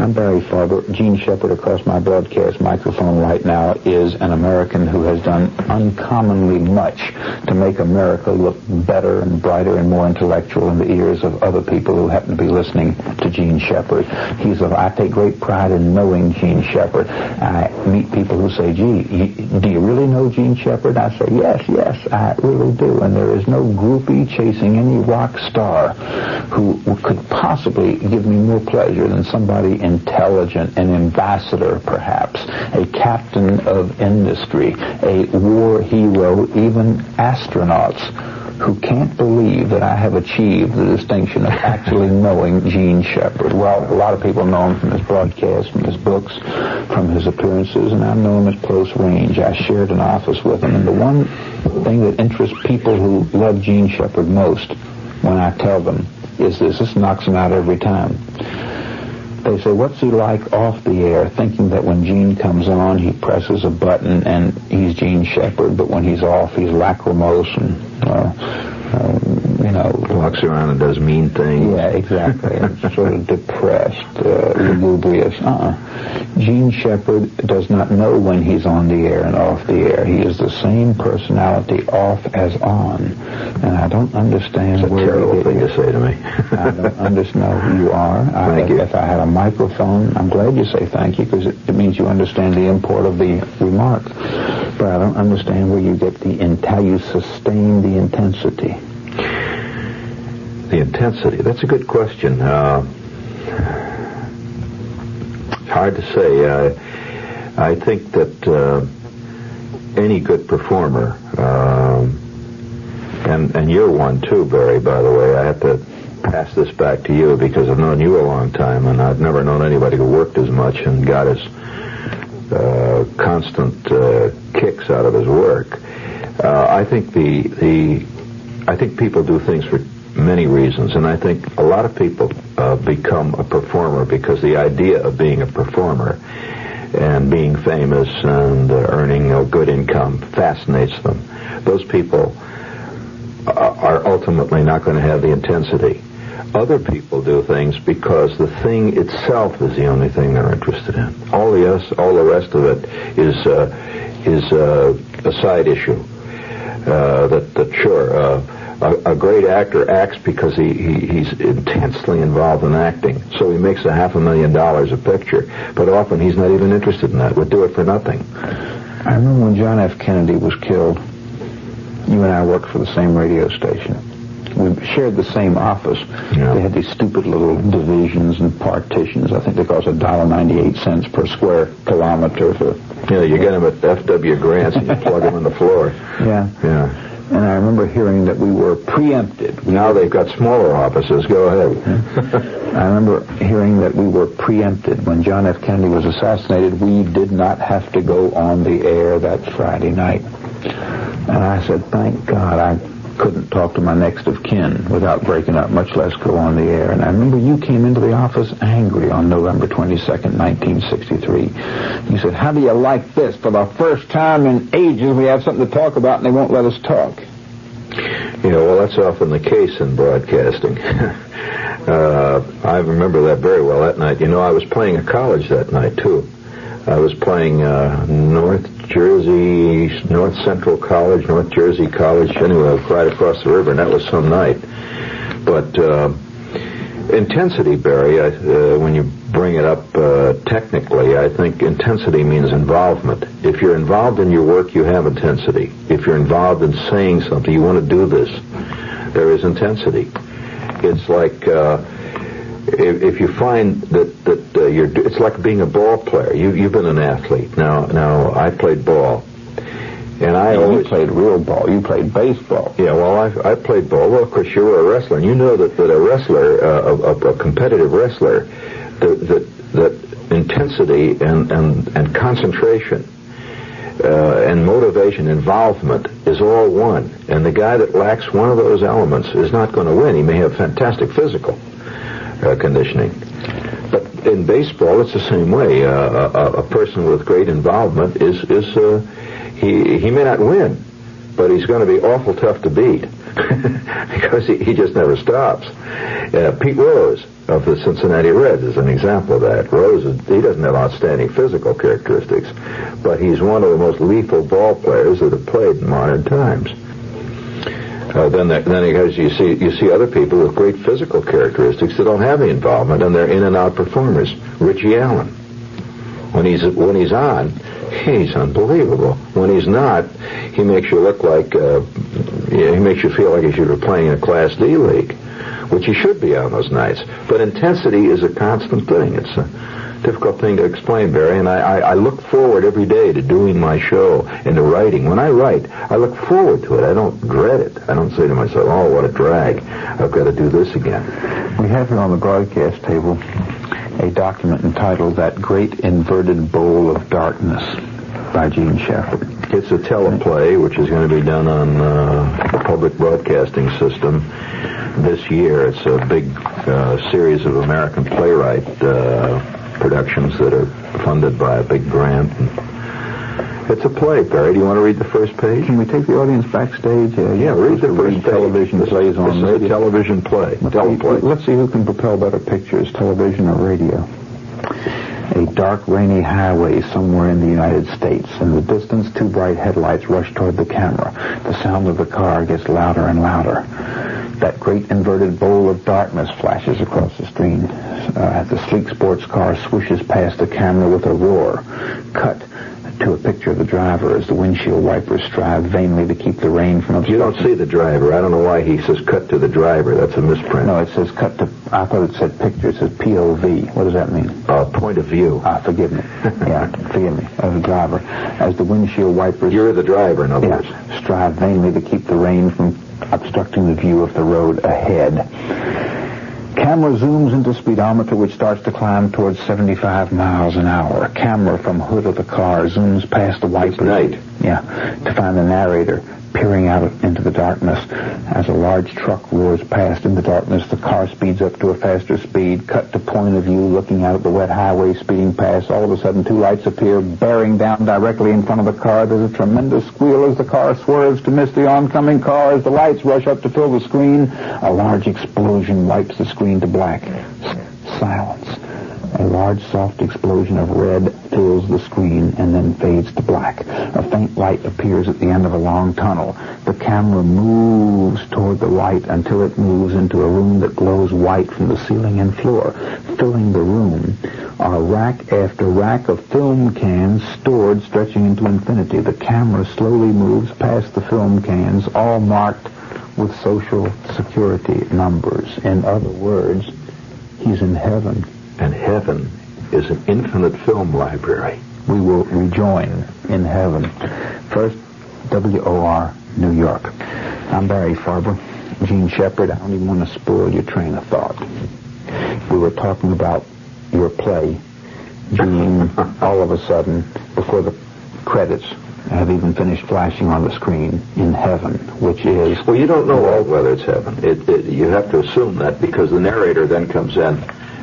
I'm Barry Farber. Jean Shepherd across my broadcast microphone right now is an American who has done uncommonly much to make America look better and brighter and more intellectual in the ears of other people who happen to be listening to Jean Shepherd. He's a, I take great pride in knowing Jean Shepherd. I meet people who say, gee, you, do you really know Jean Shepherd? I say, yes, yes, I really do. And there is no groupie chasing any rock star who could possibly give me more pleasure than somebody intelligent, an ambassador perhaps, a captain of industry, a war hero, even astronauts who can't believe that I have achieved the distinction of actually knowing Jean Shepherd. Well, a lot of people know him from his broadcasts, from his books, from his appearances, and I know him at close range. I shared an office with him, and the one thing that interests people who love Jean Shepherd most when I tell them is this. This knocks them out every time. They say, what's he like off the air, thinking that when Jean comes on, he presses a button and he's Jean Shepherd, but when he's off, he's lachrymose and, uh, uh, you know... Walks around and does mean things. Yeah, exactly. and sort of depressed, uh, lugubrious. Uh-uh. Jean Shepherd does not know when he's on the air and off the air. He is the same personality off as on. And I don't understand It's a terrible thing to say to me. I don't understand who you are. I, Thank you. If I had a microphone, I'm glad you say thank you because it, it means you understand the import of the remark. But I don't understand where you get the in, how you sustain the intensity. The intensity. That's a good question. Uh, it's hard to say. I, I think that uh, any good performer, um, and and you're one too, Barry. By the way, I have to pass this back to you because I've known you a long time, and I've never known anybody who worked as much and got as uh, constant uh, kicks out of his work. Uh, I think the the I think people do things for many reasons, and I think a lot of people uh, become a performer because the idea of being a performer and being famous and uh, earning a good income fascinates them. Those people uh, are ultimately not going to have the intensity. Other people do things because the thing itself is the only thing they're interested in. All the us, all the rest of it is uh, is uh, a side issue. Uh, that that sure. A, a great actor acts because he, he he's intensely involved in acting, so he makes a half a million dollars a picture. But often he's not even interested in that. Would do it for nothing. I remember when John F. Kennedy was killed. You and I worked for the same radio station. We shared the same office. Yeah. They had these stupid little divisions and partitions. I think they cost a dollar ninety-eight cents per square kilometer for You know, you get them at F.W. Grant's and you plug them in the floor. yeah. Yeah. And I remember hearing that we were preempted. Now they've got smaller offices. Go ahead. I remember hearing that we were preempted. When John F. Kennedy was assassinated, we did not have to go on the air that Friday night. And I said, thank God I couldn't talk to my next of kin without breaking up, much less go on the air. And I remember you came into the office angry on November 22nd, 1963. You said, how do you like this? For the first time in ages, we have something to talk about and they won't let us talk. You know, well, that's often the case in broadcasting. uh, I remember that very well that night. You know, I was playing a college that night, too. I was playing uh, North Jersey, North Central College, North Jersey College, anyway, right across the river, and that was some night. But uh, intensity, Barry, uh, when you bring it up uh, technically, I think intensity means involvement. If you're involved in your work, you have intensity. If you're involved in saying something, you want to do this, there is intensity. It's like uh, if, if you find that that uh, you're, it's like being a ball player. You you've been an athlete. Now now I played ball, and I You always played real ball. You played baseball. yeah, well, I, I played ball. Well, of course, you were a wrestler, and you know that, that a wrestler, uh, a, a, a competitive wrestler, that that, that intensity and, and, and concentration uh, and motivation, involvement is all one. And the guy that lacks one of those elements is not going to win. He may have fantastic physical uh, conditioning. But in baseball, it's the same way. Uh, a, a person with great involvement is is uh, he he may not win, but he's going to be awful tough to beat. because he, he just never stops. Uh, Pete Rose of the Cincinnati Reds is an example of that. Rose, is, he doesn't have outstanding physical characteristics, but he's one of the most lethal ball players that have played in modern times. Uh, then, there, then you see you see other people with great physical characteristics that don't have the involvement, and they're in and out performers. Richie Allen, when he's when he's on, he's unbelievable. When he's not, he makes you look like uh, he makes you feel like you were playing in a Class D league, which he should be on those nights. But intensity is a constant thing. It's a difficult thing to explain, Barry, and I, I, I look forward every day to doing my show and to writing. When I write, I look forward to it. I don't dread it. I don't say to myself, oh, what a drag. I've got to do this again. We have here on the broadcast table a document entitled That Great Inverted Bowl of Darkness by Jean Shepherd. It's a teleplay, which is going to be done on uh, the public broadcasting system this year. It's a big uh, series of American playwright uh, productions that are funded by a big grant. It's a play, Barry. Do you want to read the first page? Can we take the audience backstage? Uh, yeah, read the first page. Television this, plays on this radio. Television play. Let's teleplay. Let's see who can propel better pictures, television or radio. A dark, rainy highway somewhere in the United States. In the distance, two bright headlights rush toward the camera. The sound of the car gets louder and louder. That great inverted bowl of darkness flashes across the screen. Uh, the sleek sports car swishes past the camera with a roar. Cut to a picture of the driver as the windshield wipers strive vainly to keep the rain from obstructing. You don't see the driver. I don't know why he says cut to the driver. That's a misprint. No, it says cut to. I thought it said picture. It says POV. What does that mean? Uh, point of view. Ah, forgive me. yeah, forgive me. As a driver, as the windshield wipers. You're the driver, in other yeah, words. strive vainly to keep the rain from obstructing the view of the road ahead. Camera zooms into speedometer, which starts to climb towards 75 miles an hour. Camera from hood of the car zooms past the wipers. It's night. Yeah, to find the narrator peering out into the darkness. As a large truck roars past in the darkness, the car speeds up to a faster speed. Cut to point of view, looking out at the wet highway, speeding past. All of a sudden, two lights appear, bearing down directly in front of the car. There's a tremendous squeal as the car swerves to miss the oncoming car. As the lights rush up to fill the screen, a large explosion wipes the screen to black. S- silence. A large, soft explosion of red fills the screen and then fades to black. A faint light appears at the end of a long tunnel. The camera moves toward the light until it moves into a room that glows white from the ceiling and floor. Filling the room are rack after rack of film cans stored stretching into infinity. The camera slowly moves past the film cans, all marked with social security numbers. In other words, he's in heaven. And heaven is an infinite film library. We will rejoin in heaven. First, WOR, New York. I'm Barry Farber. Jean Shepherd, I don't even want to spoil your train of thought. We were talking about your play being all of a sudden, before the credits have even finished flashing on the screen, in heaven, which is... Well, you don't know all whether it's heaven. It, it, you have to assume that because the narrator then comes in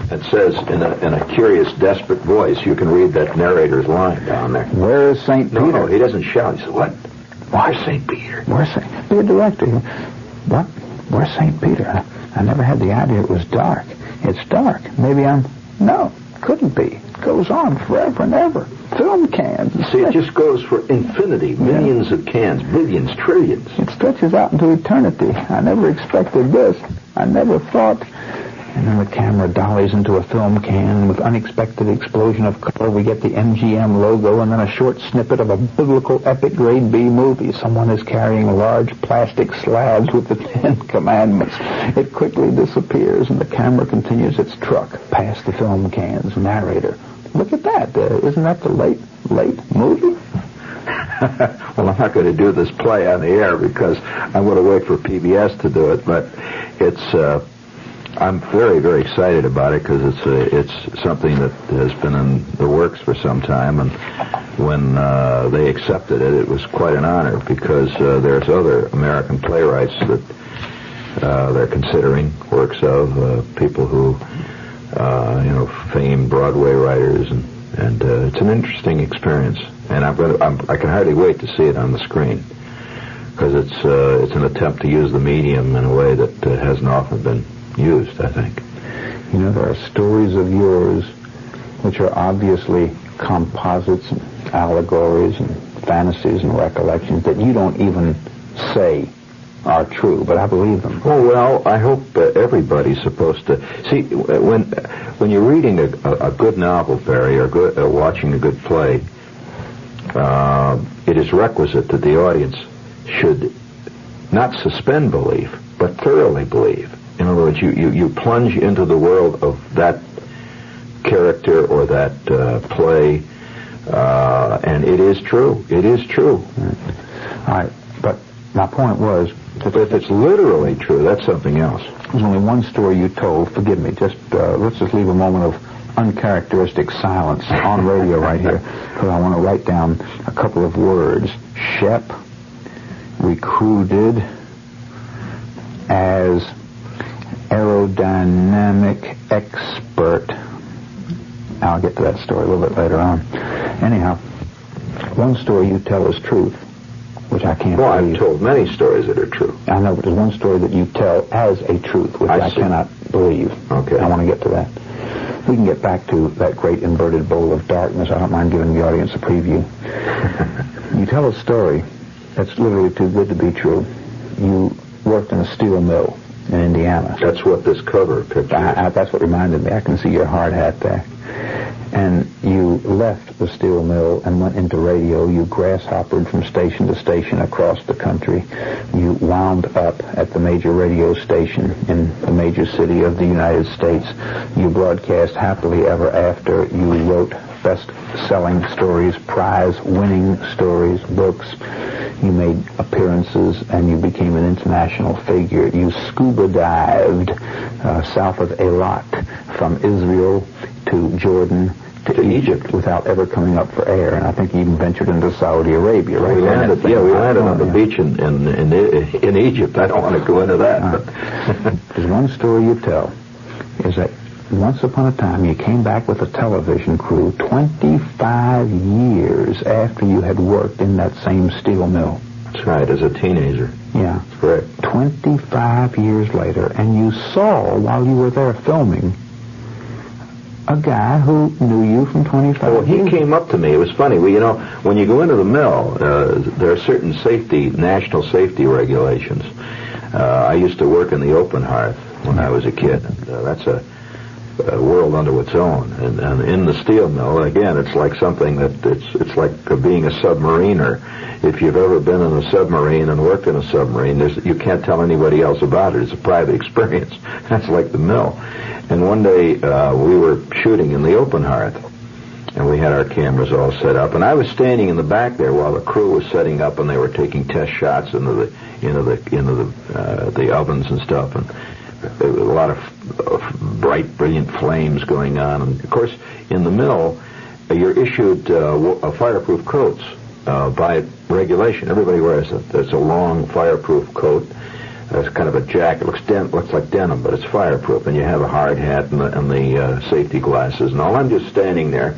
and says in a, in a curious, desperate voice, you can read that narrator's line down there. Where is St. Peter? no, he doesn't shout. He says, what? Why St. Peter? Where's St. Be a director. What? Where's St. Peter? I never had the idea it was dark. It's dark. Maybe I'm... No, couldn't be. It goes on forever and ever. Film cans. See, it just goes for infinity. Millions of cans. Billions, trillions. It stretches out into eternity. I never expected this. I never thought... And then the camera dollies into a film can with unexpected explosion of color. We get the MGM logo and then a short snippet of a biblical epic grade B movie. Someone is carrying large plastic slabs with the Ten Commandments. It quickly disappears and the camera continues its truck past the film cans. Narrator. Look at that. Uh, isn't that the late, late movie? well, I'm not going to do this play on the air because I'm going to wait for PBS to do it, but it's... Uh, I'm very, very excited about it because it's a, it's something that has been in the works for some time, and when uh, they accepted it, it was quite an honor because uh, there's other American playwrights that uh, they're considering works of uh, people who, uh, you know, famed Broadway writers, and and uh, it's an interesting experience, and I'm going I can hardly wait to see it on the screen. because it's uh, it's an attempt to use the medium in a way that hasn't often been used. I think. You know, there are stories of yours which are obviously composites and allegories and fantasies and recollections that you don't even say are true, but I believe them. Oh well, I hope uh, everybody's supposed to see when when you're reading a, a, good novel, Barry, or good, uh, watching a good play. Uh, it is requisite that the audience should not suspend belief, but thoroughly believe. In other words, you, you, you plunge into the world of that character or that uh, play, uh, and it is true. It is true. All right, but my point was but if it's literally true, that's something else. There's only one story you told. Forgive me. Just uh, let's just leave a moment of uncharacteristic silence on radio right here, because I want to write down a couple of words. Shep recruited as aerodynamic expert. I'll get to that story a little bit later on. Anyhow, one story you tell is truth which I can't well, believe. I've told many stories that are true. I know, but there's one story that you tell as a truth, which I, I cannot believe. Okay. I want to get to that. We can get back to that great inverted bowl of darkness. I don't mind giving the audience a preview. you tell a story that's literally too good to be true. You worked in a steel mill Indiana. That's what this cover picture I, I, that's what reminded me. I can see your hard hat there and you left the steel mill and went into radio. You grasshoppered from station to station across the country. You wound up at the major radio station in the major city of the United States. You broadcast happily ever after. You wrote best-selling stories, prize-winning stories, books. You made appearances and you became an international figure. You scuba dived uh, south of Eilat from Israel to Jordan to Egypt without ever coming up for air, and I think he even ventured into Saudi Arabia. Right? We landed, yeah, we landed on the beach in, in in in Egypt. I don't want to go into that. Right. There's one story you tell is that once upon a time you came back with a television crew 25 years after you had worked in that same steel mill. That's right, as a teenager. Yeah. That's correct. 25 years later, and you saw while you were there filming a guy who knew you from 25 Well, he came up to me. It was funny. Well, you know, when you go into the mill, uh, there are certain safety, national safety regulations. Uh, I used to work in the open hearth when I was a kid. And, uh, that's a, a world unto its own. And, and in the steel mill, again, it's like something that it's it's like being a submariner. If you've ever been in a submarine and worked in a submarine, you can't tell anybody else about it. It's a private experience. That's like the mill. And one day uh, we were shooting in the open hearth, and we had our cameras all set up. And I was standing in the back there while the crew was setting up, and they were taking test shots into the into the into the uh, the ovens and stuff, and a lot of, bright, brilliant flames going on. And of course, in the mill, you're issued uh, fireproof coats uh, by regulation. Everybody wears it. It's a long fireproof coat it's kind of a jacket. It looks den- looks like denim, but it's fireproof. And you have a hard hat and the, and the uh, safety glasses and all. I'm just standing there,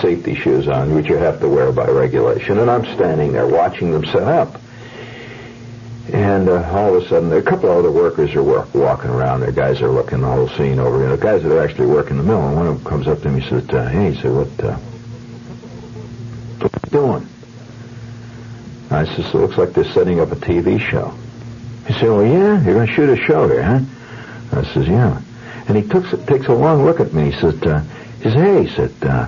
safety shoes on, which you have to wear by regulation. And I'm standing there watching them set up. And uh, all of a sudden, a couple of other workers are work, walking around. Their guys are looking the whole scene over. You know, guys that are actually working the mill. And one of them comes up to me and says, uh, "Hey," he said, "What? Uh, what are you doing?" I says, "It looks like they're setting up a TV show." He said, well, yeah, you're going to shoot a show here, huh? I says, yeah. And he took, takes a long look at me. He said, uh, he says, hey, he said, uh,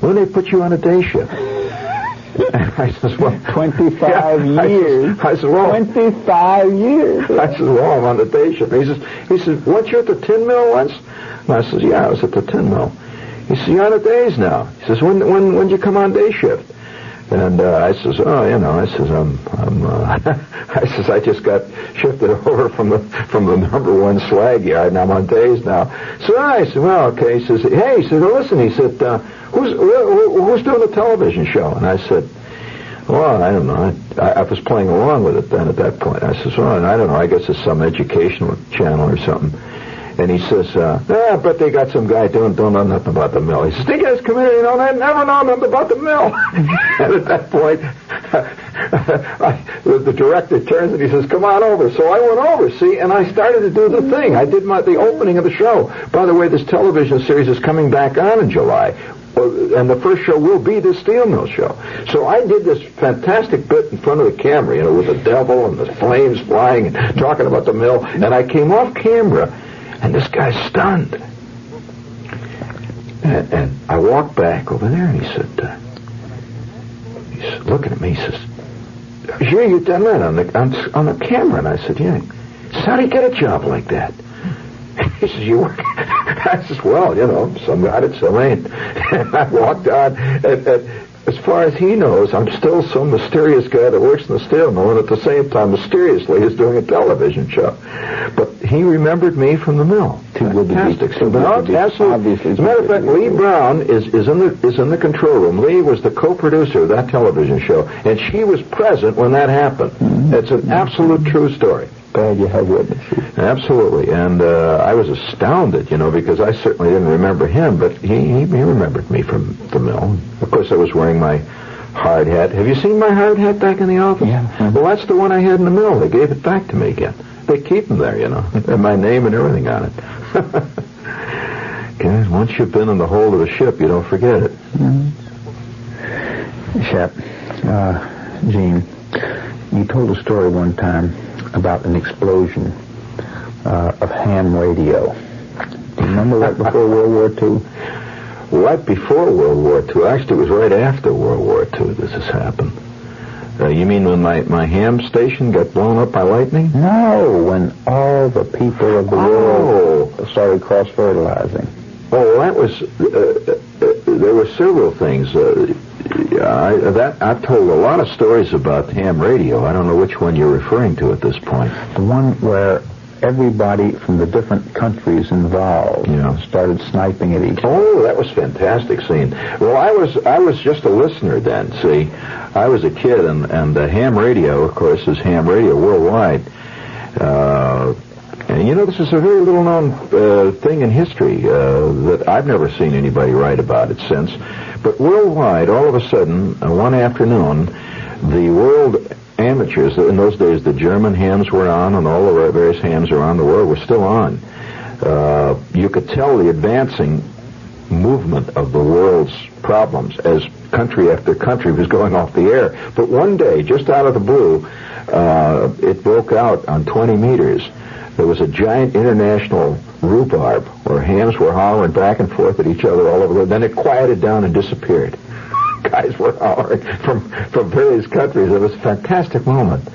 when they put you on a day shift? And I says, well, 25 yeah, years. I said, well, 25 years. I said, well, I'm on the day shift. He says, he says, weren't you at the tin mill once? And I says, yeah, I was at the tin mill. He says, you're on the days now. He says, when, when, when did you come on day shift? And uh, I says, oh, you know, I says, I'm, I'm, uh, I says, I just got shifted over from the from the number one slag yard, and I'm on days now. So I said, well, okay. He says, hey, he said, listen, he said, uh, who's who's doing the television show? And I said, well, I don't know. I, I was playing along with it then at that point. I says, well, I don't know. I guess it's some educational channel or something. And he says, uh, yeah, but they got some guy doing don't know nothing about the mill. He says, they guys come in, you know, they never know nothing about the mill. and at that point, I, the, the director turns and he says, "Come on over." So I went over, see, and I started to do the thing. I did my the opening of the show. By the way, this television series is coming back on in July. Uh, And the first show will be the steel mill show. So I did this fantastic bit in front of the camera, you know, with the devil and the flames flying and talking about the mill. And I came off camera, and this guy's stunned. And, and I walked back over there, and he said, uh, he's looking at me. He says, "Sure, you done that on the on, on the camera?" And I said, "Yeah." He said, "How do you get a job like that?" He says, "You work." I says, "Well, you know, some got it, some ain't." And I walked on, and, and as far as he knows, I'm still some mysterious guy that works in the steel mill, and at the same time, mysteriously, is doing a television show. But he remembered me from the mill. Too good to be- Fantastic. too good No, absolutely. obviously As a matter of fact, Lee true. Brown is, is in the is in the control room. Lee was the co-producer of that television show, and she was present when that happened. Mm-hmm. It's an absolute true story. Glad you have witnesses. Absolutely, and uh, I was astounded, you know, because I certainly didn't remember him, but he, he he remembered me from the mill. Of course, I was wearing my hard hat. Have you seen my hard hat back in the office? Yeah. Well, that's the one I had in the mill. They gave it back to me again. They keep them there, you know, and my name and everything on it. Guys, once you've been in the hold of a ship, you don't forget it. Shep, uh, Jean, you told a story one time about an explosion uh, of ham radio. Do you remember that before World War II? Right before World War II. Actually, it was right after World War II this has happened. Uh, you mean when my, my ham station got blown up by lightning? No, when all the people of the Oh. world started cross-fertilizing. Oh, that was. Uh, uh, there were several things. Yeah, I, that I've told a lot of stories about ham radio. I don't know which one you're referring to at this point. The one where everybody from the different countries involved Yeah. started sniping at each other. Oh, that was fantastic scene. Well, I was I was just a listener then. See, I was a kid, and and uh, ham radio, of course, is ham radio worldwide. Uh, and you know, this is a very little known uh, thing in history uh, that I've never seen anybody write about it since. But worldwide, all of a sudden, uh, one afternoon, the world amateurs, in those days the German hams were on and all the various hams around the world were still on. Uh, you could tell the advancing movement of the world's problems as country after country was going off the air. But one day, just out of the blue, uh, it broke out on 20 meters. There was a giant international rhubarb where hams were hollering back and forth at each other all over the Then it quieted down and disappeared. Guys were hollering from, from various countries. It was a fantastic moment.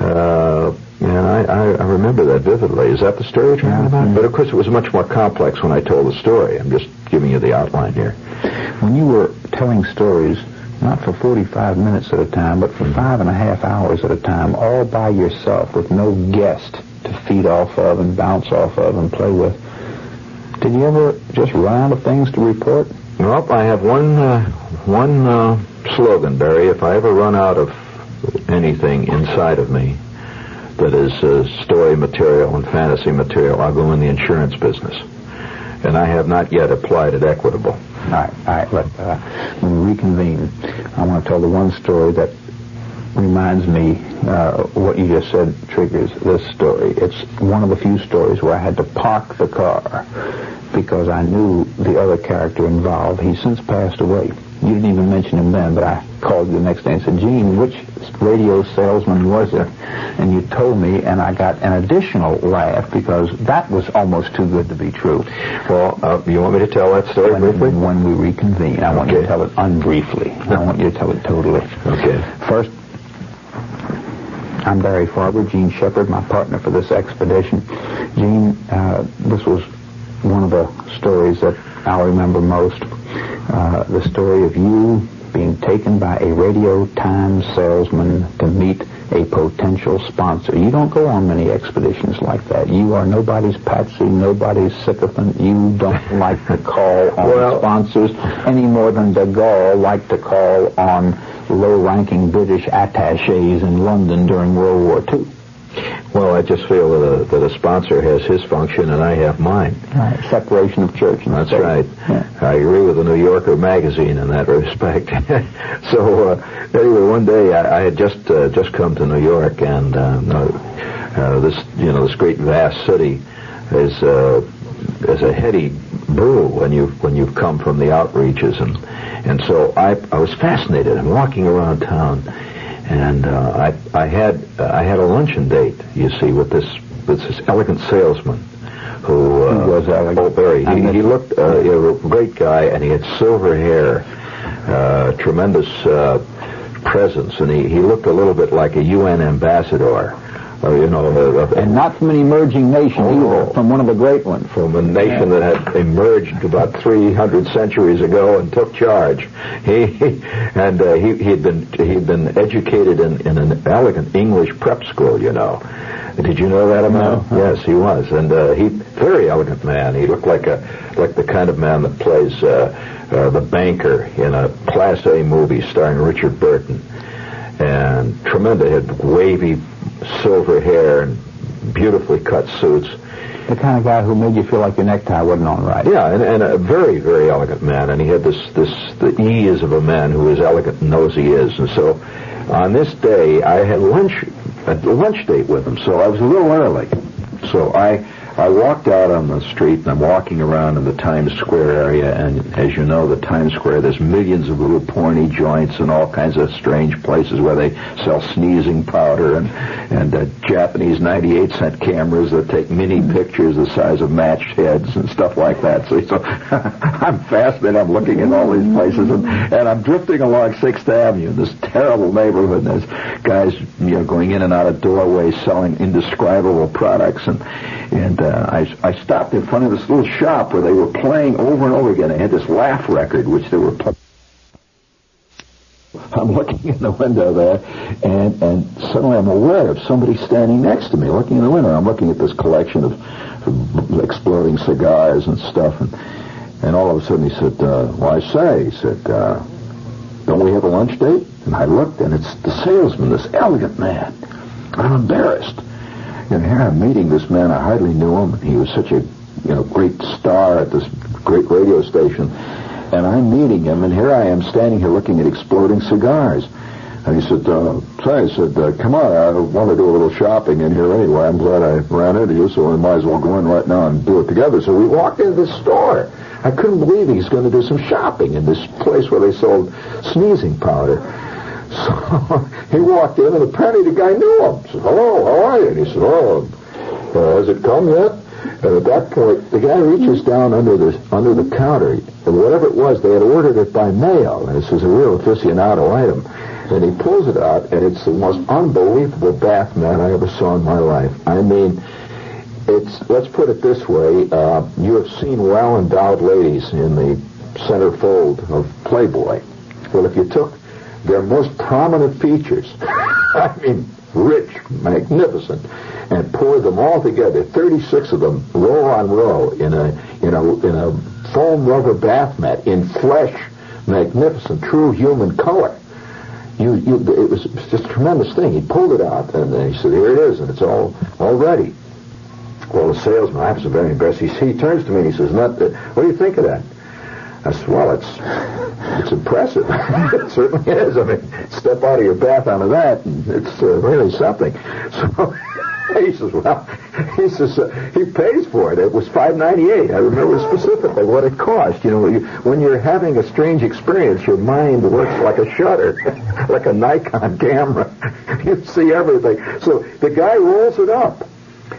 Uh, and I, I, I remember that vividly. Is that the story you're talking about? But of course, it was much more complex when I told the story. I'm just giving you the outline here. When you were telling stories, not for 45 minutes at a time, but for five and a half hours at a time, all by yourself with no guest to feed off of and bounce off of and play with, did you ever just run out of things to report? Well, I have one uh, one uh, slogan, Barry. If I ever run out of anything inside of me that is uh, story material and fantasy material, I'll go in the insurance business. And I have not yet applied at Equitable. All right, all right. Look, uh, when we reconvene, I want to tell the one story that reminds me uh, what you just said triggers this story. It's one of the few stories where I had to park the car because I knew the other character involved. He's since passed away. You didn't even mention him then, but I called you the next day and said, Jean, which radio salesman was it? And you told me, and I got an additional laugh because that was almost too good to be true. Well, uh, you want me to tell that story When, briefly? when we reconvene, I want you to tell it unbriefly. I want you to tell it totally. Okay. First, I'm Barry Farber, Jean Shepherd, my partner for this expedition. Jean, uh, this was one of the stories that I'll remember most. Uh, the story of you being taken by a Radio Times salesman to meet a potential sponsor. You don't go on many expeditions like that. You are nobody's patsy, nobody's sycophant. You don't like to call on Well- sponsors any more than de Gaulle liked to call on low-ranking British attaches in London during World War II. Well, I just feel that a, that a sponsor has his function and I have mine. Right. Separation of church and That's state. right. Yeah. I agree with the New Yorker magazine in that respect. so uh, anyway, one day I, I had just uh, just come to New York, and uh, uh, this you know this great vast city is uh, is a heady brew when you when you've come from the outreaches, and and so I I was fascinated. I'm walking around town, and uh, I I had uh, I had a luncheon date, you see, with this with this elegant salesman. Who, uh, was elegant? Oh. I He, he looked uh, a great guy, and he had silver hair, uh, tremendous uh, presence, and he, he looked a little bit like a UN ambassador, uh, you know, uh, uh, And not from an emerging nation Oh. either, from one of the great ones. from a nation that had emerged about 300 centuries ago and took charge. He, and uh, he he'd been he'd been educated in, in an elegant English prep school, you know. Did you know that about him? Yes, he was, and uh, he very elegant man. He looked like a like the kind of man that plays uh, uh, the banker in a Class A movie starring Richard Burton, and tremendous. Had wavy silver hair and beautifully cut suits. The kind of guy who made you feel like your necktie wasn't on right. Yeah, and, and a very, very elegant man, and he had this, this, the ease of a man who is elegant and knows he is. And so, on this day, I had lunch, a lunch date with him, so I was a little early. So I, I walked out on the street, and I'm walking around in the Times Square area, and as you know, the Times Square, there's millions of little porny joints and all kinds of strange places where they sell sneezing powder and, and uh, Japanese 98 cent cameras that take mini pictures the size of matched heads and stuff like that. So, so I'm fascinated. I'm looking at all these places, and, and I'm drifting along Sixth Avenue, this terrible neighborhood. And there's guys, you know, going in and out of doorways selling indescribable products, and and uh, I I stopped in front of this little shop where they were playing over and over again. They had this laugh record which they were. Pl- I'm looking in the window there, and and suddenly I'm aware of somebody standing next to me, looking in the window. I'm looking at this collection of, exploding cigars and stuff, and and all of a sudden he said, uh, "Well, say," he said, uh, "Don't we have a lunch date?" And I looked, and it's the salesman, this elegant man. I'm embarrassed. And here I'm meeting this man. I hardly knew him. He was such a you know great star at this great radio station. And I'm meeting him, and here I am standing here looking at exploding cigars. And he said, uh, say, he said, uh, come on, I want to do a little shopping in here anyway. I'm glad I ran into you, so we might as well go in right now and do it together. So we walked into the store. I couldn't believe he's going to do some shopping in this place where they sold sneezing powder. So he walked in, and apparently the guy knew him. He Said, "Hello, how are you?" And he said, "Oh, uh, has it come yet?" And at that point, the guy reaches down under the under the counter, and whatever it was, they had ordered it by mail, this was a real aficionado item. And he pulls it out, and it's the most unbelievable bath mat I ever saw in my life. I mean, it's let's put it this way: uh, you have seen well-endowed ladies in the center fold of Playboy. Well, if you took their most prominent features, I mean, rich, magnificent, and pour them all together, 36 of them, row on row, in a in a in a foam rubber bath mat in flesh, magnificent, true human color. You, you, it was just a tremendous thing. He pulled it out, and then he said, "Here it is, and it's all all ready." Well, the salesman, I was very impressed. He, he turns to me and he says, "Not that. Uh, what do you think of that?" Said, "Well, it's it's impressive. it certainly is. I mean, step out of your bath onto that, and it's uh, really something." So. He says, "Well, he says uh, he pays for it. It was five ninety eight. I remember specifically what it cost. You know, you, when you're having a strange experience, your mind works like a shutter, like a Nikon camera. you see everything. So the guy rolls it up.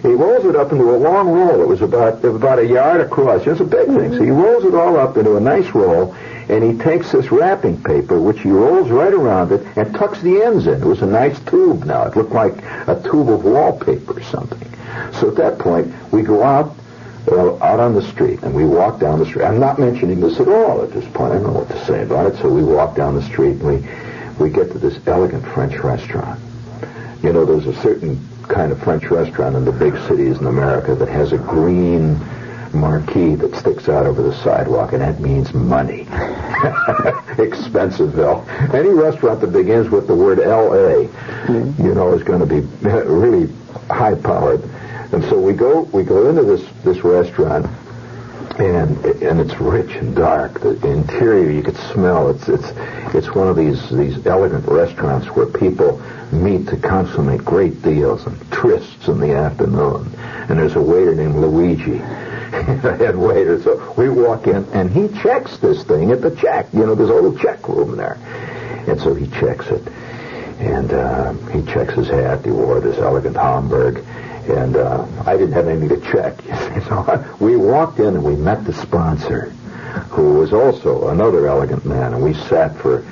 He rolls it up into a long roll. It was about about a yard across. It's a big thing. So he rolls it all up into a nice roll, and he takes this wrapping paper, which he rolls right around it, and tucks the ends in. It was a nice tube. Now it looked like a tube of wallpaper or something. So at that point, we go out. Uh, out on the street, and we walk down the street. I'm not mentioning this at all at this point. I don't know what to say about it. So we walk down the street, and we we get to this elegant French restaurant. You know, there's a certain kind of French restaurant in the big cities in America that has a green marquee that sticks out over the sidewalk, and that means money. Expensiveville. Any restaurant that begins with the word L.A., you know, is going to be really high powered. And so we go we go into this this restaurant and and it's rich and dark. The interior you could smell. It's it's it's one of these these elegant restaurants where people meet to consummate great deals and trysts in the afternoon. And there's a waiter named Luigi, head waiter. So we walk in and he checks this thing at the check. You know, there's a little check room there, and so he checks it. And uh, he checks his hat. He wore this elegant Homburg and uh, I didn't have anything to check. so we walked in and we met the sponsor, who was also another elegant man, and we sat for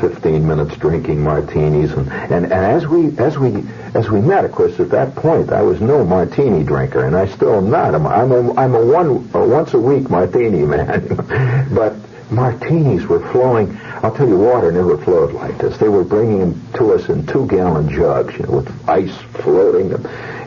15 minutes drinking martinis. And, and, and as we as we as we met of course at that point I was no martini drinker. And I still am not. I'm, I'm a I'm a one a once a week martini man. But martinis were flowing. I'll tell you water never flowed like this. They were bringing them to us in two gallon jugs you know with ice floating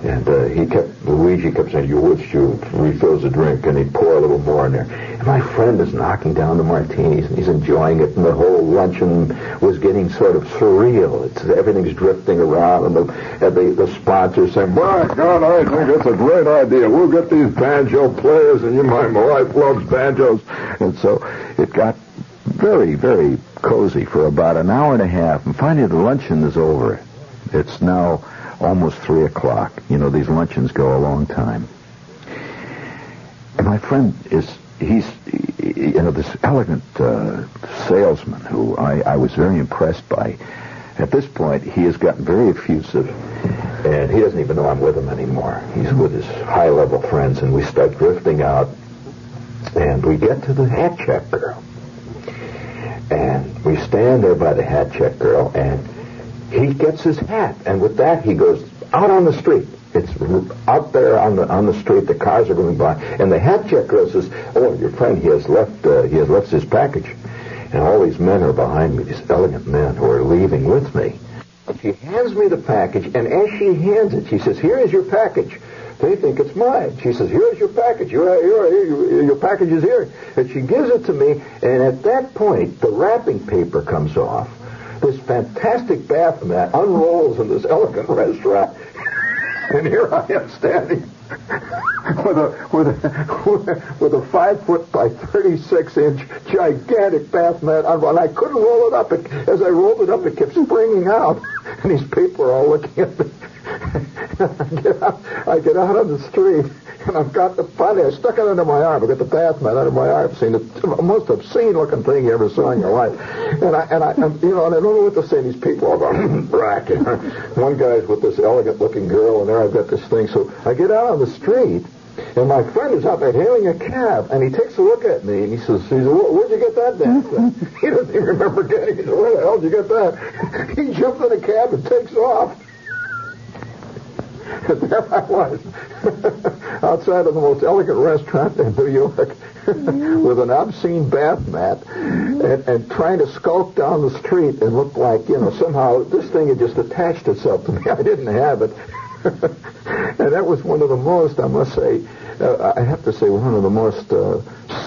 and uh, he kept, Luigi kept saying, you would you refills the drink, and he'd pour a little more in there. And my friend is knocking down the martinis, and he's enjoying it, and the whole luncheon was getting sort of surreal. It's, everything's drifting around, and the, and the, the sponsors saying, by God, I think it's a great idea. We'll get these banjo players, and you mind, my wife loves banjos. And so it got very, very cozy for about an hour and a half, and finally the luncheon is over. It's now almost three o'clock. You know, these luncheons go a long time. And my friend is, he's, you know, this elegant uh, salesman who I, I was very impressed by. At this point, he has gotten very effusive, and he doesn't even know I'm with him anymore. He's with his high-level friends, and we start drifting out, and we get to the hat check girl. And we stand there by the hat check girl, and he gets his hat, and with that he goes out on the street. It's out there on the on the street. The cars are going by, and the hat check girl says, "Oh, your friend, he has left. Uh, he has left his package." And all these men are behind me, these elegant men who are leaving with me. She hands me the package, and as she hands it, she says, "Here is your package." They think it's mine. She says, "Here is your package. Your, your, your package is here." And she gives it to me, and at that point, the wrapping paper comes off this fantastic bath mat unrolls in this elegant restaurant. and here I am standing with a with a with a five foot by thirty six inch gigantic bath mat, on, and I couldn't roll it up. It, as I rolled it up, it kept springing out, and these people are all looking at me. I get out, I get out on the street, and I've got the finally I stuck it under my arm. I got the bath mat under my arm. Seen the most obscene looking thing you ever saw in your life. And I and I and, you know and I don't know what to say. These people are going brack. One guy's with this elegant looking girl, and there I've got this thing. So I get out on the street. And my friend is out there hailing a cab, and he takes a look at me, and he says, he says where'd you get that thing? he doesn't even remember getting it. Where the hell did you get that? he jumps in a cab and takes off. there I was, outside of the most elegant restaurant in New York, with an obscene bath mat, and, and trying to skulk down the street and look like, you know, somehow this thing had just attached itself to me. I didn't have it. and that was one of the most, I must say, uh, I have to say, one of the most uh,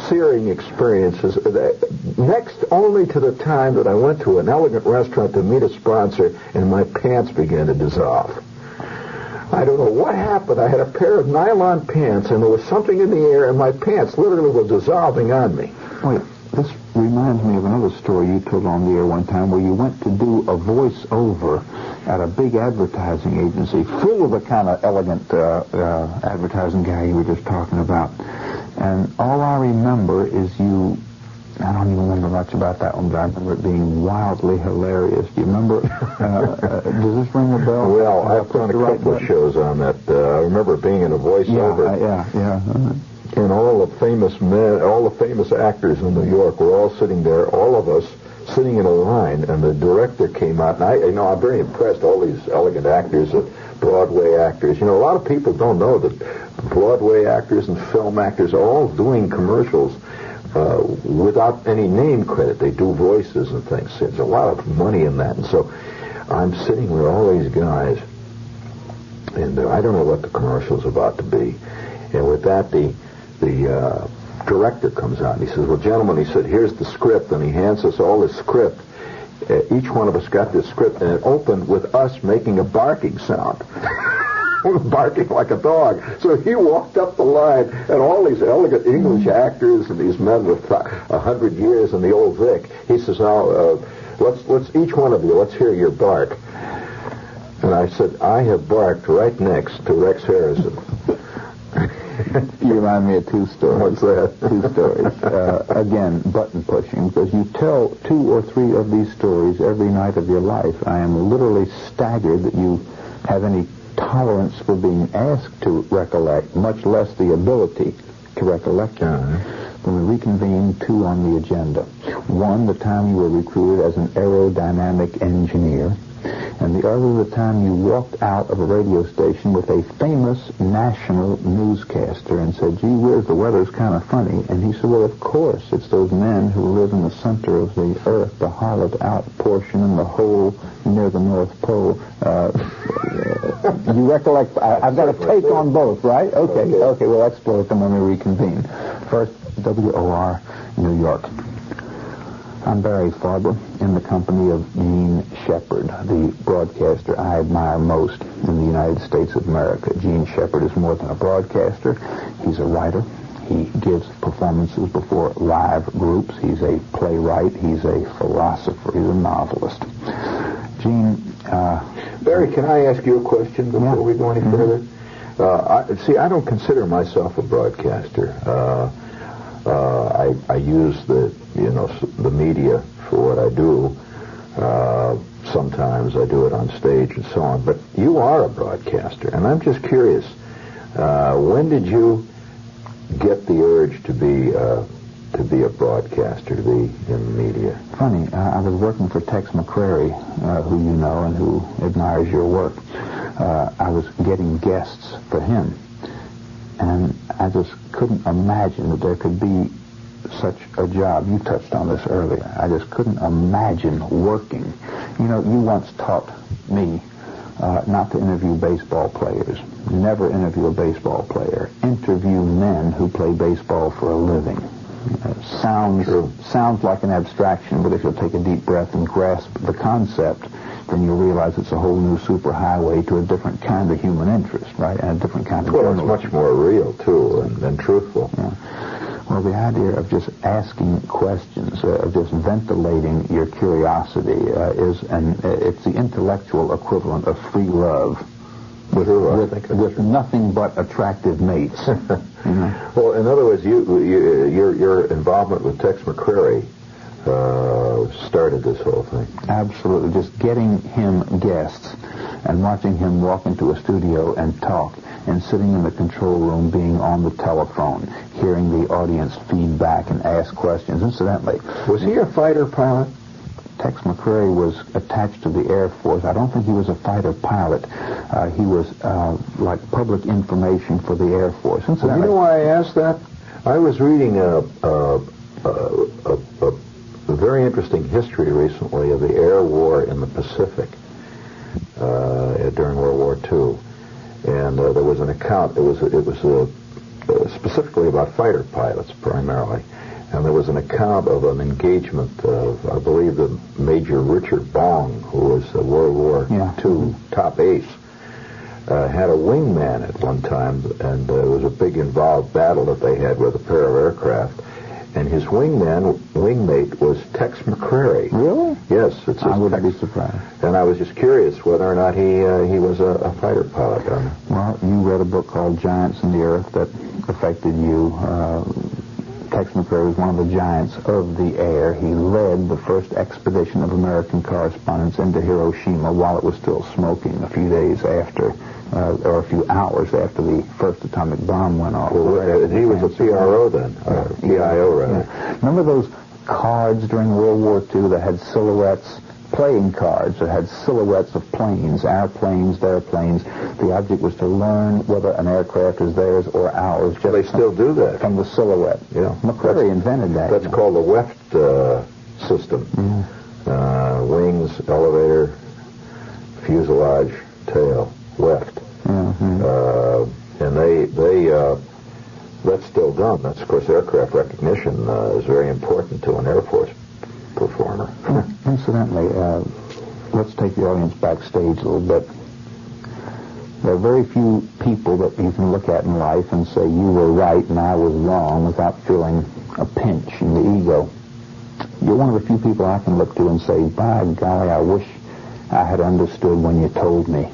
searing experiences. Uh, next only to the time that I went to an elegant restaurant to meet a sponsor and my pants began to dissolve. I don't know what happened. I had a pair of nylon pants, and there was something in the air, and my pants literally were dissolving on me. Wait, this reminds me of another story you told on the air one time where you went to do a voiceover at a big advertising agency, full of the kind of elegant uh, uh, advertising guy you were just talking about. And all I remember is you I don't even remember much about that one, but I remember it being wildly hilarious. Do you remember? Uh, uh, does this ring a bell? Well, I've done a couple of shows on that. Uh, I remember being in a voiceover. Yeah, yeah, yeah. And all the famous men, all the famous actors in New York were all sitting there, all of us sitting in a line, and the director came out, and I, you know, I'm very impressed. All these elegant actors, uh, Broadway actors. You know, a lot of people don't know that Broadway actors and film actors are all doing commercials uh, without any name credit. They do voices and things. There's a lot of money in that. And so I'm sitting with all these guys, and uh, I don't know what the commercial's about to be. And with that, the the uh, director comes out and he says, "Well, gentlemen," he said, "here's the script," and he hands us all this script. Uh, each one of us got this script, and it opened with us making a barking sound. barking like a dog. So he walked up the line, and all these elegant English actors and these men with a hundred years in the old Vic, he says, now, uh, let's, let's, each one of you, let's hear your bark. And I said, I have barked right next to Rex Harrison. you remind me of two stories. What's that? two stories. Uh, again, button pushing, because you tell two or three of these stories every night of your life. I am literally staggered that you have any tolerance for being asked to recollect, much less the ability to recollect. Uh-huh. When we reconvened, two on the agenda. One, the time you were recruited as an aerodynamic engineer and the other the time you walked out of a radio station with a famous national newscaster and said, gee whiz, the weather's kind of funny. And he said, well, of course, it's those men who live in the center of the earth, the hollowed out portion and the hole near the North Pole. Uh, you recollect, I, have got a take on both, right? Okay, okay, okay we'll exploit them when we reconvene. First, WOR, New York. I'm Barry Farber in the company of Jean Shepherd, the broadcaster I admire most in the United States of America. Jean Shepherd is more than a broadcaster. He's a writer. He gives performances before live groups. He's a playwright. He's a philosopher. He's a novelist. Jean. uh, Barry, can I ask you a question before yeah. we go any mm-hmm. further? Uh, I, see, I don't consider myself a broadcaster. Uh, I, I use the you know the media for what I do. Uh, sometimes I do it on stage and so on. But you are a broadcaster, and I'm just curious. Uh, when did you get the urge to be uh, to be a broadcaster, to be in the media? Funny, uh, I was working for Tex McCrary, uh, who you know and who admires your work. Uh, I was getting guests for him, and I just couldn't imagine that there could be such a job. You touched on this earlier. I just couldn't imagine working. You know, you once taught me uh, not to interview baseball players. Never interview a baseball player. Interview men who play baseball for a living. Sounds sounds like an abstraction, but if you'll take a deep breath and grasp the concept, then you'll realize it's a whole new superhighway to a different kind of human interest, right? And a different kind of well, journalism. it's much more real too and, and truthful. Yeah. Well, the idea of just asking questions, uh, of just ventilating your curiosity, uh, is and uh, it's the intellectual equivalent of free love. With, with, with nothing but attractive mates. know? Well, in other words, you, you, your, your involvement with Tex McCrary uh, started this whole thing. Absolutely. Just getting him guests and watching him walk into a studio and talk and sitting in the control room being on the telephone, hearing the audience feedback and ask questions. Incidentally, was he a fighter pilot? Tex McCrary was attached to the Air Force. I don't think he was a fighter pilot. Uh, he was uh, like public information for the Air Force. Well, you know why I asked that? I was reading a, a, a, a a very interesting history recently of the air war in the Pacific uh, during World War II, and uh, there was an account. It was it was uh, specifically about fighter pilots primarily, and there was an account of an engagement of I believe the Major Richard Bong, who was a World War yeah. II top ace. Uh, had a wingman at one time, and uh, it was a big involved battle that they had with a pair of aircraft and his wingman, wingmate was Tex McCrary. Really? Yes, it's. I wouldn't Tex. be surprised. And I was just curious whether or not he uh, he was a, a fighter pilot. Well, you read a book called Giants in the Earth that affected you. Uh, Tex McCrary was one of the giants of the air. He led the first expedition of American correspondents into Hiroshima while it was still smoking a few days after uh, or a few hours after the first atomic bomb went off. Well, he was a PRO then, uh, PIO rather. Yeah. Remember those cards during World War II that had silhouettes, playing cards that had silhouettes of planes, our planes, their planes. The object was to learn whether an aircraft is theirs or ours. Just they still from, do that from the silhouette. Yeah, McCrary invented that. That's called the Weft uh, system. Mm. Uh, wings, elevator, fuselage, tail, Weft. Mm-hmm. Uh, and they they uh, that's still done. That's of course aircraft recognition uh, is very important to an Air Force performer. Incidentally, uh, let's take the audience backstage a little bit. There are very few people that you can look at in life and say you were right and I was wrong without feeling a pinch in the ego. You're one of the few people I can look to and say, by golly, I wish I had understood when you told me.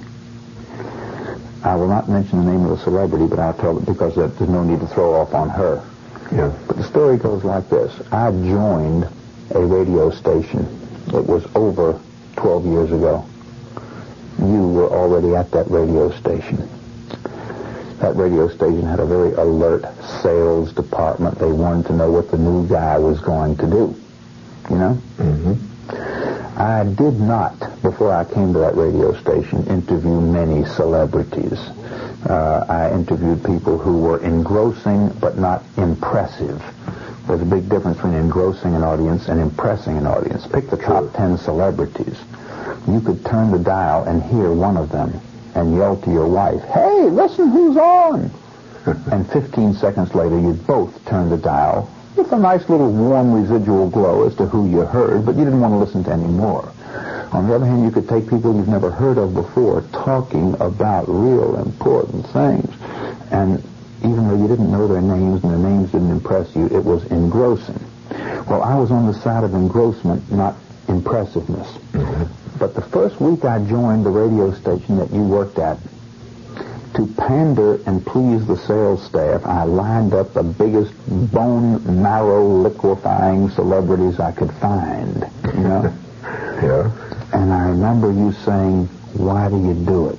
I will not mention the name of the celebrity, but I'll tell it because there's no need to throw off on her. Yeah. But the story goes like this. I joined a radio station. It was over 12 years ago. You were already at that radio station. That radio station had a very alert sales department. They wanted to know what the new guy was going to do. You know? Mm-hmm. I did not, before I came to that radio station, interview many celebrities. Uh, I interviewed people who were engrossing but not impressive. There's a big difference between engrossing an audience and impressing an audience. Pick the top ten celebrities. You could turn the dial and hear one of them and yell to your wife, Hey, listen who's on! and 15 seconds later, you'd both turn the dial with a nice little warm residual glow as to who you heard, but you didn't want to listen to any more. On the other hand, you could take people you've never heard of before talking about real important things. And even though you didn't know their names and their names didn't impress you, it was engrossing. Well, I was on the side of engrossment, not impressiveness. But the first week I joined the radio station that you worked at, to pander and please the sales staff, I lined up the biggest bone marrow liquefying celebrities I could find. You know? Yeah. And I remember you saying, why do you do it?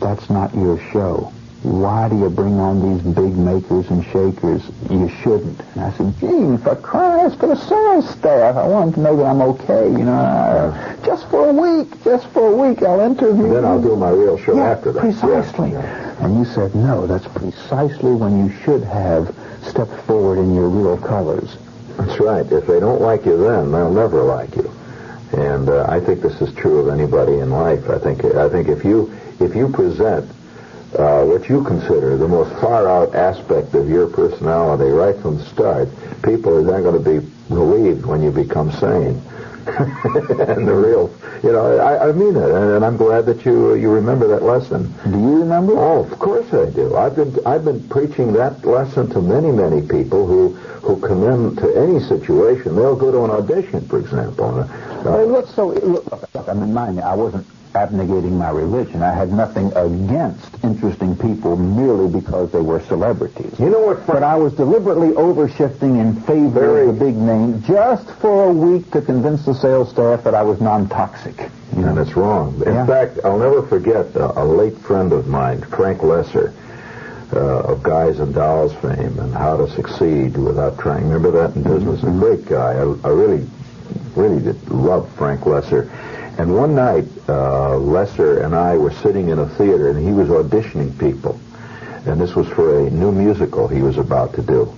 That's not your show. Why do you bring on these big makers and shakers? You shouldn't. And I said, Jean, for Christ, for the sales staff, I want them to know that I'm okay, you know. Uh, just for a week, just for a week, I'll interview Then I'll do my real show yeah, after that. Precisely. Yeah. And you said, no, that's precisely when you should have stepped forward in your real colors. That's right. If they don't like you then, they'll never like you. And uh, I think this is true of anybody in life. I think I think if you if you present uh, what you consider the most far out aspect of your personality right from the start, people are then going to be relieved when you become sane. and the real, you know, I, I mean it, and, and I'm glad that you you remember that lesson. Do you remember? Oh, of course I do. I've been I've been preaching that lesson to many many people who who come into any situation. They'll go to an audition, for example. Uh, look, so look, look, look, I mean, mind you, I wasn't abnegating my religion. I had nothing against interesting people merely because they were celebrities. you know what? But I was deliberately overshifting in favor Very- of the big name just for a week to convince the sales staff that I was non-toxic. You And it's wrong. In Yeah. fact, I'll never forget a, a late friend of mine, Frank Loesser, uh, of Guys and Dolls fame and How to Succeed Without Trying. Remember that in business? A great guy. I, I really, really did love Frank Loesser. And one night, uh, Loesser and I were sitting in a theater, and he was auditioning people. And this was for a new musical he was about to do.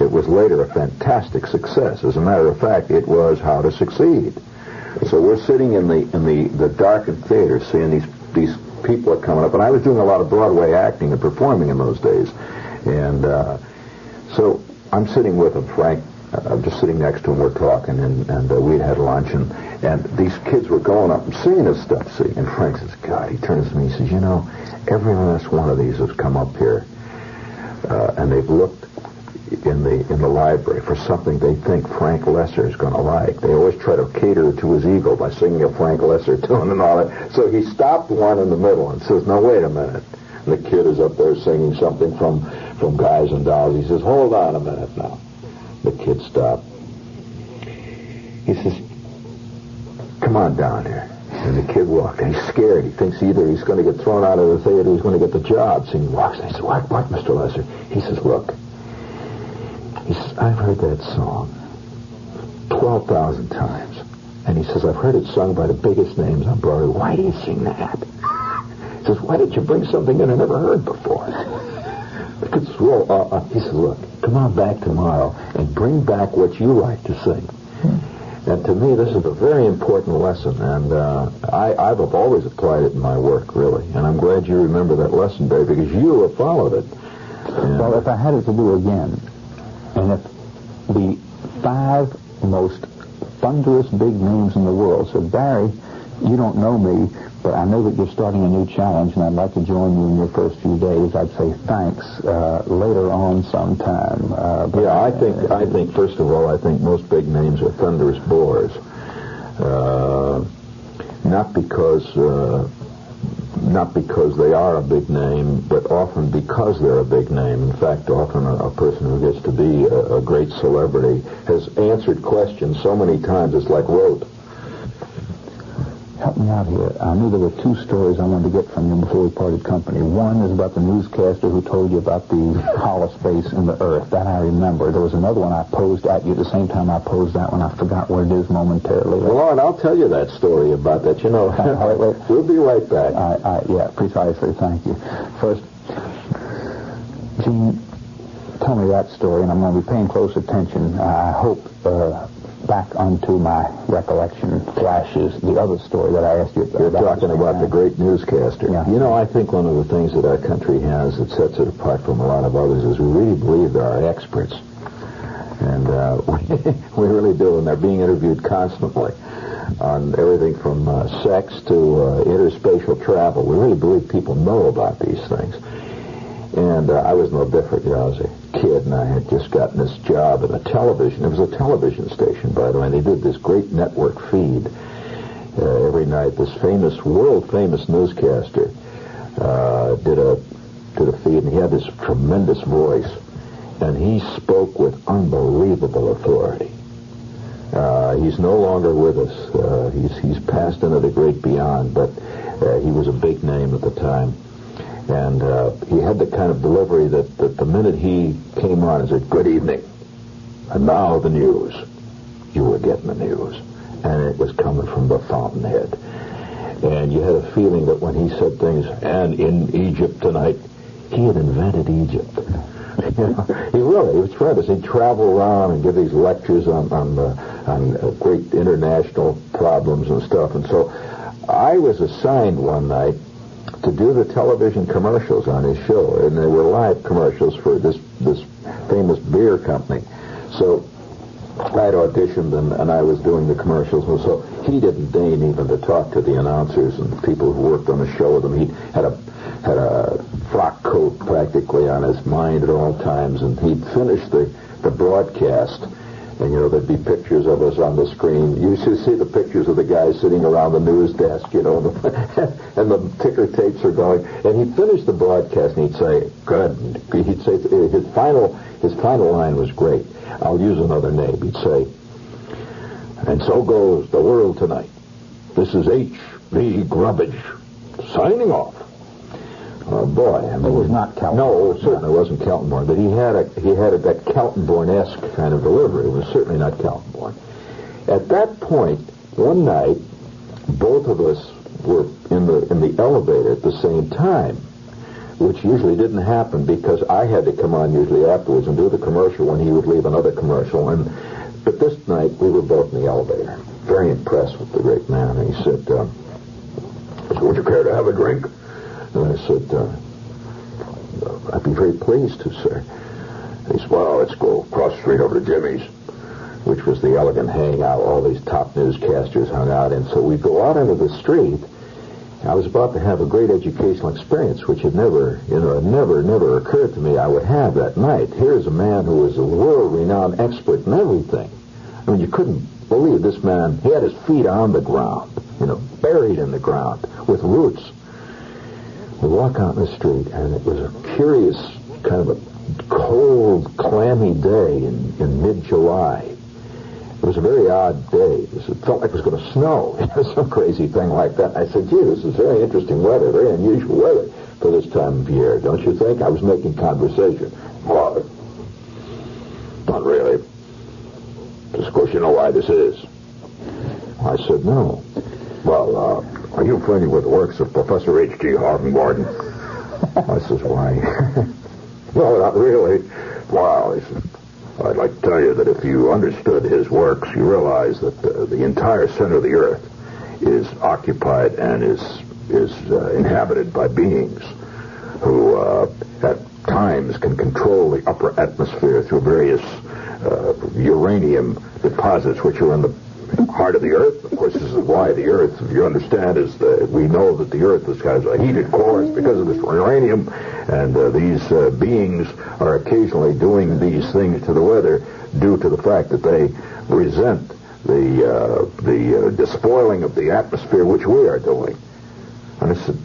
It was later a fantastic success. As a matter of fact, it was How to Succeed. So we're sitting in the in the the darkened theater, seeing these these people are coming up, and I was doing a lot of Broadway acting and performing in those days, and uh, so I'm sitting with him, Frank. Uh, I'm just sitting next to him. We're talking, and and uh, we'd had lunch, and and these kids were going up and seeing this stuff. See, and Frank says, "God," he turns to me, he says, "You know, every last one of these has come up here, uh, and they've looked." in the in the library for something they think Frank Loesser is going to like. They always try to cater to his ego by singing a Frank Loesser tune and all that. So he stopped one in the middle and says, "Now wait a minute." And the kid is up there singing something from from Guys and Dolls. He says, "Hold on a minute now." The kid stopped. He says, "Come on down here." And the kid walked, and he's scared. He thinks either he's going to get thrown out of the theater, or he's going to get the job. So he walks, and he says, "What, what, Mr. Loesser?" He says, "Look." He says, I've heard that song 12,000 times. And he says, I've heard it sung by the biggest names on Broadway. Why do you sing that? He says, why did you bring something that I never heard before? Kid says, well, uh, uh, he says, look, come on back tomorrow and bring back what you like to sing. And to me, this is a very important lesson, and uh, I, I've always applied it in my work, really. And I'm glad you remember that lesson, Barry, because you have followed it. And- Well, if I had it to do again, and if the five most thunderous big names in the world said, Barry, you don't know me, I know that you're starting a new challenge, and I'd like to join you in your first few days. I'd say thanks uh, later on sometime. Uh, yeah, I think I think first of all, I think most big names are thunderous bores. Uh, not because uh, not because they are a big name, but often because they're a big name. In fact, often a, a person who gets to be a, a, great celebrity has answered questions so many times it's like rote. Help me out here. I knew there were two stories I wanted to get from you before we parted company. One is about the newscaster who told you about the hollow space in the earth. That I remember. There was another one I posed at you at the same time I posed that one. I forgot what it is momentarily. Well, Lord, I'll tell you that story about that. You know, wait, wait. we'll be right back. I, I, yeah, precisely. Thank you. First, Jean, tell me that story, and I'm going to be paying close attention. I hope uh, back onto my recollection flashes the other story that I asked you about. You're talking about the great newscaster. Yeah. You know, I think one of the things that our country has that sets it apart from a lot of others is we really believe there are experts. And uh, we, we really do, and they're being interviewed constantly on everything from uh, sex to uh, interspatial travel. We really believe people know about these things. And uh, I was no different. You know, I was a kid, and I had just gotten this job in a television. It was a television station, by the way. And they did this great network feed uh, every night. This famous, world famous newscaster uh, did a did a feed, and he had this tremendous voice, and he spoke with unbelievable authority. Uh, he's no longer with us. Uh, he's he's passed into the great beyond, but uh, he was a big name at the time. And uh, he had the kind of delivery that, that the minute he came on and said, good evening, and now the news, you were getting the news. And it was coming from the fountainhead. And you had a feeling that when he said things, and in Egypt tonight, he had invented Egypt. you know, he really, he was tremendous. He'd travel around and give these lectures on on, uh, on uh, great international problems and stuff. And so I was assigned one night to do the television commercials on his show, and they were live commercials for this this famous beer company. So I'd auditioned and, and I was doing the commercials, and so he didn't deign even to talk to the announcers and people who worked on the show with him. He had a had a frock coat practically on his mind at all times, and he'd finish the the broadcast and, you know, there'd be pictures of us on the screen. You should see the pictures of the guys sitting around the news desk, you know, and the ticker tapes are going. And he'd finish the broadcast and he'd say, good. He'd say, his final, his final line was great. I'll use another name. He'd say, and so goes the world tonight. This is H.V. Grubbage signing off. Oh boy, I mean, it was not Kelton. No, it certainly wasn't Kaltenborn, but he had a he had a, that Kaltenborn-esque kind of delivery. It was certainly not Kaltenborn. At that point, one night, both of us were in the in the elevator at the same time, which usually didn't happen because I had to come on usually afterwards and do the commercial when he would leave another commercial. And but this night we were both in the elevator. Very impressed with the great man. And he said, uh, "Would you care to have a drink?" And I said, uh, I'd be very pleased to, sir. He said, well, let's go across the street over to Jimmy's, which was the elegant hangout all these top newscasters hung out in. So we go out into the street. I was about to have a great educational experience, which had never, you know, never, never occurred to me I would have that night. Here's a man who was a world-renowned expert in everything. I mean, you couldn't believe this man. He had his feet on the ground, you know, buried in the ground with roots walk out in the street, and it was a curious kind of a cold, clammy day in, in mid-July. It was a very odd day. It, felt like it was going to snow, some crazy thing like that. I said, gee, this is very interesting weather, very unusual weather for this time of year, don't you think? I was making conversation. Well, not really. Of course you know why this is. I said, no. Well, uh, are you familiar with the works of Professor H.G. Hardenborn? I says, why? no, not really. Wow. He says, I'd like to tell you that if you understood his works, you realize that uh, the entire center of the earth is occupied and is is uh, inhabited by beings who uh, at times can control the upper atmosphere through various uh, uranium deposits which are in the heart of the Earth. Of course, this is why the Earth, if you understand, is that we know that the Earth is has a heated core because of this uranium, and uh, these uh, beings are occasionally doing these things to the weather due to the fact that they resent the uh, the uh, despoiling of the atmosphere, which we are doing. And I said,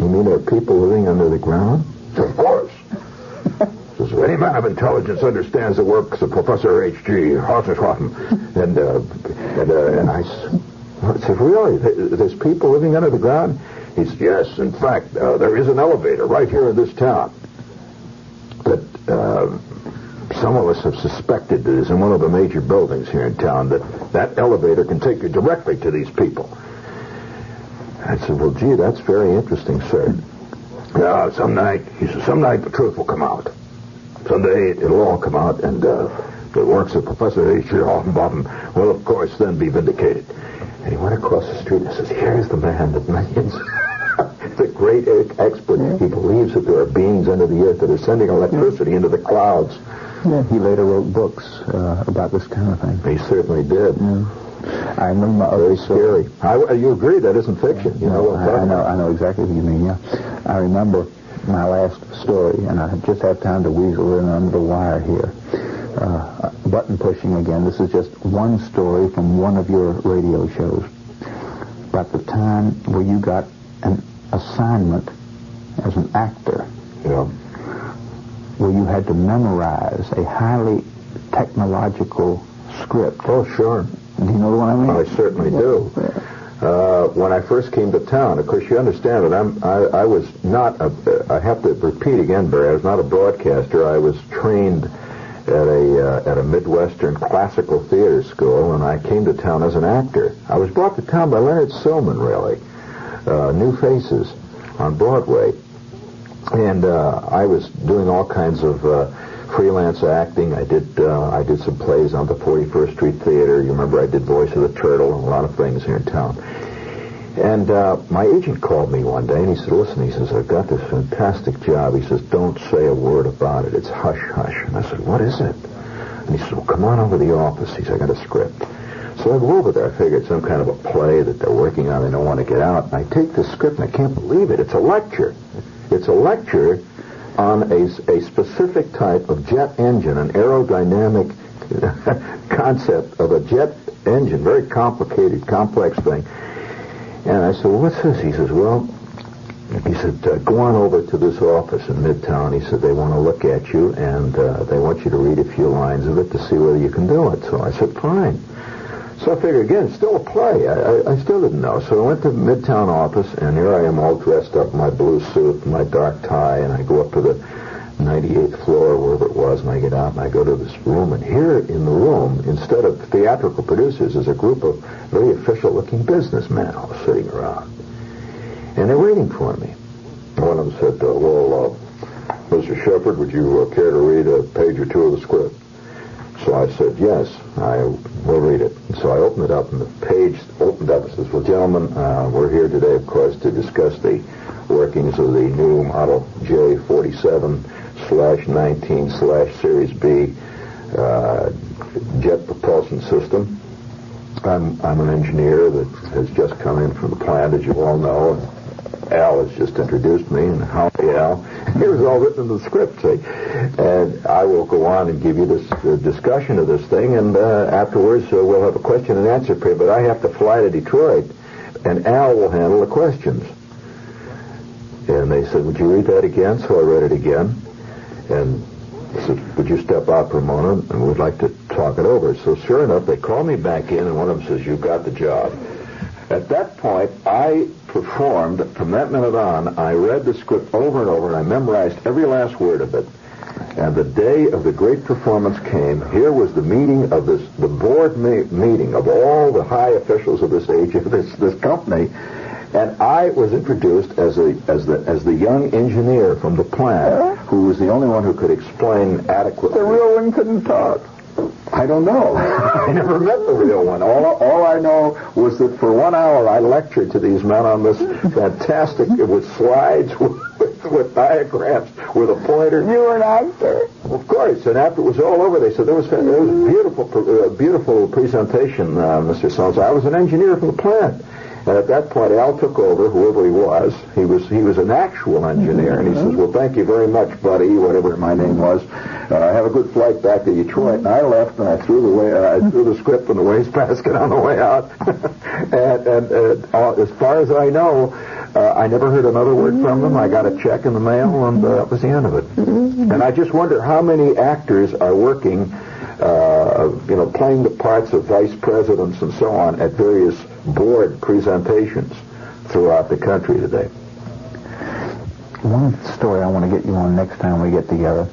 "You mean there are people living under the ground?" Of course. Any man of intelligence understands the works of Professor H.G. Hossenschwaffen. And, uh, and, uh, and I said, really? There's people living under the ground? He said, yes. In fact, uh, there is an elevator right here in this town that uh, some of us have suspected that is in one of the major buildings here in town that that elevator can take you directly to these people. I said, well, gee, that's very interesting, sir. Yeah, some night, he said, some night the truth will come out. Someday it'll all come out, and uh, the works of Professor H. Hoffenbaum will, of course, then be vindicated. And he went across the street and says, here's the man that millions... He's a great e- expert. He believes that there are beings under the earth that are sending electricity into the clouds. Yeah, he later wrote books uh, about this kind of thing. He certainly did. I remember my Very story. scary. I, you agree that isn't fiction. You know No, I'm I, I know. I know exactly what you mean. Yeah, I remember my last story, and I just have time to weasel in under the wire here. Uh, button pushing again. This is just one story from one of your radio shows about the time where you got an assignment as an actor, Yeah. where you had to memorize a highly technological script. Oh, sure. Do you know what I mean? I certainly do. Uh, when I first came to town, of course, you understand that I'm, I, I was not, a, I have to repeat again, Barry, I was not a broadcaster. I was trained at a, uh, at a Midwestern classical theater school, and I came to town as an actor. I was brought to town by Leonard Sillman, really. Uh, New Faces on Broadway. And uh, I was doing all kinds of uh, freelance acting. I did uh, I did some plays on the 41st Street Theater. You remember I did Voice of the Turtle and a lot of things here in town. And uh, my agent called me one day and he said, "Listen," he says, "I've got this fantastic job." He says, "Don't say a word about it. It's hush hush." And I said, "What is it?" And he said, "Well, come on over to the office." He said, "I got a script." So I go over there. I figured some kind of a play that they're working on. They don't want to get out. And I take the script and I can't believe it. It's a lecture. It's a lecture on a, a specific type of jet engine, an aerodynamic concept of a jet engine, very complicated, complex thing. And I said, well, what's this? He says, well, he said, uh, go on over to this office in Midtown. He said, they want to look at you and uh, they want you to read a few lines of it to see whether you can do it. So I said, fine. So I figured, again, still a play. I, I, I still didn't know. So I went to the Midtown office, and here I am all dressed up in my blue suit my dark tie, and I go up to the 98th floor, wherever it was, and I get out and I go to this room, and here in the room, instead of theatrical producers, is a group of very official-looking businessmen all sitting around. And they're waiting for me. One of them said, uh, well, uh, Mr. Shepherd, would you uh, care to read a page or two of the script? So I said, yes, I will read it. And so I opened it up, and the page opened up. It says, well, gentlemen, uh, we're here today, of course, to discuss the workings of the new Model J47 slash 19 slash Series B uh, jet propulsion system. I'm, I'm an engineer that has just come in from the plant, as you all know. Al has just introduced me, and howdy, Al. Was all written in the script, see. And I will go on and give you this uh, discussion of this thing, and uh, afterwards uh, we'll have a question and answer period. But I have to fly to Detroit, and Al will handle the questions. And they said, would you read that again? So I read it again. And said, would you step out for a moment, and we'd like to talk it over. So sure enough, they call me back in, and one of them says, you've got the job. At that point, I performed, from that minute on, I read the script over and over, and I memorized every last word of it. And the day of the great performance came. Here was the meeting of this, the board meeting of all the high officials of this age of this this company, and I was introduced as a as the as the young engineer from the plant who was the only one who could explain adequately. The real one couldn't talk. I don't know. I never met the real one. All, all I know was that for one hour I lectured to these men on this fantastic, it was slides, with with diagrams with a pointer. You were an actor. Of course, and after it was all over, they said there was there was a beautiful, uh, beautiful presentation, uh, Mr. Sones. I was an engineer for the plant, and at that point, Al took over, whoever he was. He was he was an actual engineer, and he says, "Well, thank you very much, buddy, whatever my name was. Uh, have a good flight back to Detroit." And I left, and I threw the way uh, I threw the script in the wastebasket on the way out. and and uh, as far as I know. Uh, I never heard another word from them. I got a check in the mail, and uh, that was the end of it. And I just wonder how many actors are working, uh, you know, playing the parts of vice presidents and so on at various board presentations throughout the country today. One story I want to get you on next time we get together.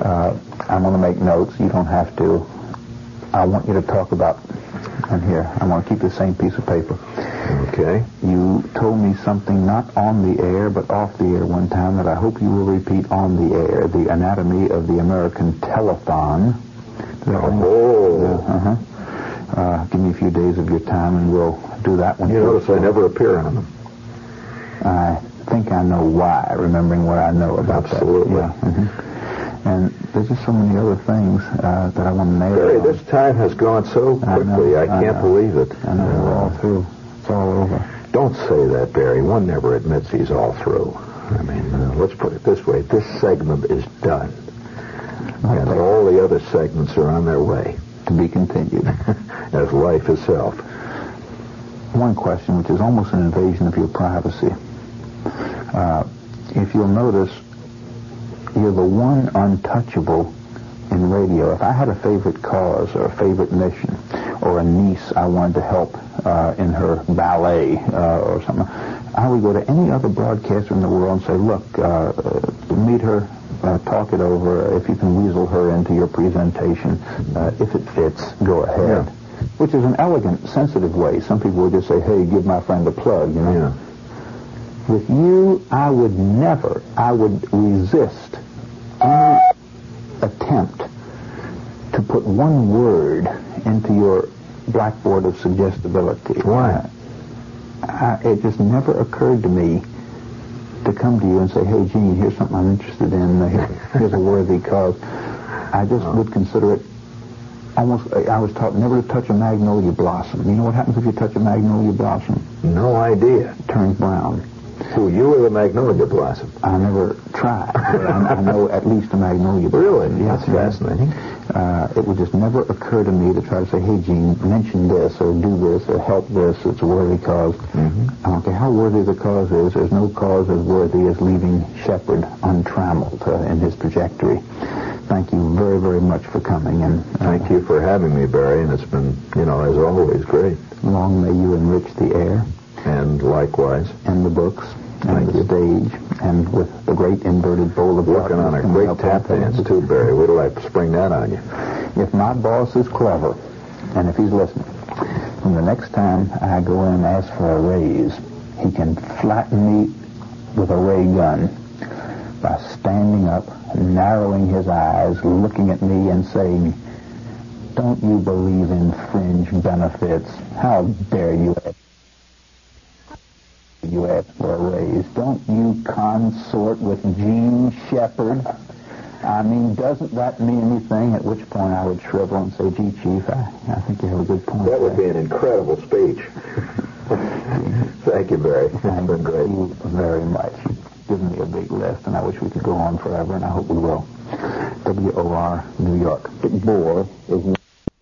Uh, I'm going to make notes. You don't have to. I want you to talk about, and here, I want to keep the same piece of paper. Okay. You told me something not on the air, but off the air one time that I hope you will repeat on the air. The anatomy of the American telethon. Oh. Uh-huh. Uh, give me a few days of your time and we'll do that one. You notice I never appear on them. I think I know why, remembering what I know about Absolutely. that. Yeah. mhm. And there's just so many other things uh, that I want to nail. Barry, on. this time has gone so I know, quickly. I, I can't know. believe it. I know we're all through. It's all over. Don't say that, Barry. One never admits he's all through. I mean, uh, let's put it this way. This segment is done. And all the other segments are on their way, To be continued. as life itself. One question, which is almost an invasion of your privacy. Uh, if you'll notice, you're the one untouchable in radio. If I had a favorite cause or a favorite mission or a niece I wanted to help uh, in her ballet uh, or something, I would go to any other broadcaster in the world and say, look, uh, uh, meet her, uh, talk it over. If you can weasel her into your presentation, uh, if it fits, go ahead. Yeah. Which is an elegant, sensitive way. Some people would just say, hey, give my friend a plug, you know. Yeah. With you, I would never, I would resist any attempt to put one word into your blackboard of suggestibility. Why? I, it just never occurred to me to come to you and say, hey, Jean, here's something I'm interested in. Here's a worthy cause. I just Oh. would consider it almost, I was taught never to touch a magnolia blossom. You know what happens if you touch a magnolia blossom? No idea. It turns brown. Who, you or the magnolia blossom? I never tried, but I, I know at least a magnolia. Really? blossom. Yes, That's fascinating. Uh, it would just never occur to me to try to say, hey, Jean, mention this or do this or help this. It's a worthy because Mm-hmm. I don't care how worthy the cause is. There's no cause as worthy as leaving Shepherd untrammeled uh, in his trajectory. Thank you very, very much for coming, and uh, Thank you for having me, Barry, and it's been, you know, as always, great. long may you enrich the air And likewise, and the books Thank the stage, and with the great inverted bowl of working on a great tap dance, too, Barry. Wait till I spring that on you. If my boss is clever, and if he's listening, then the next time I go in and ask for a raise, he can flatten me with a ray gun by standing up, narrowing his eyes, looking at me and saying, don't you believe in fringe benefits? How dare you ask, you ask for a raise? Don't you consort with Jean Shepherd? I mean, doesn't that mean anything? At which point I would shrivel and say, gee, Chief, I, I think you have a good point. That would there." be an incredible speech. Thank you, Barry. Thank been great. you very much. You've given me a big list, and I wish we could go on forever, and I hope we will. WOR, New York. Bore is...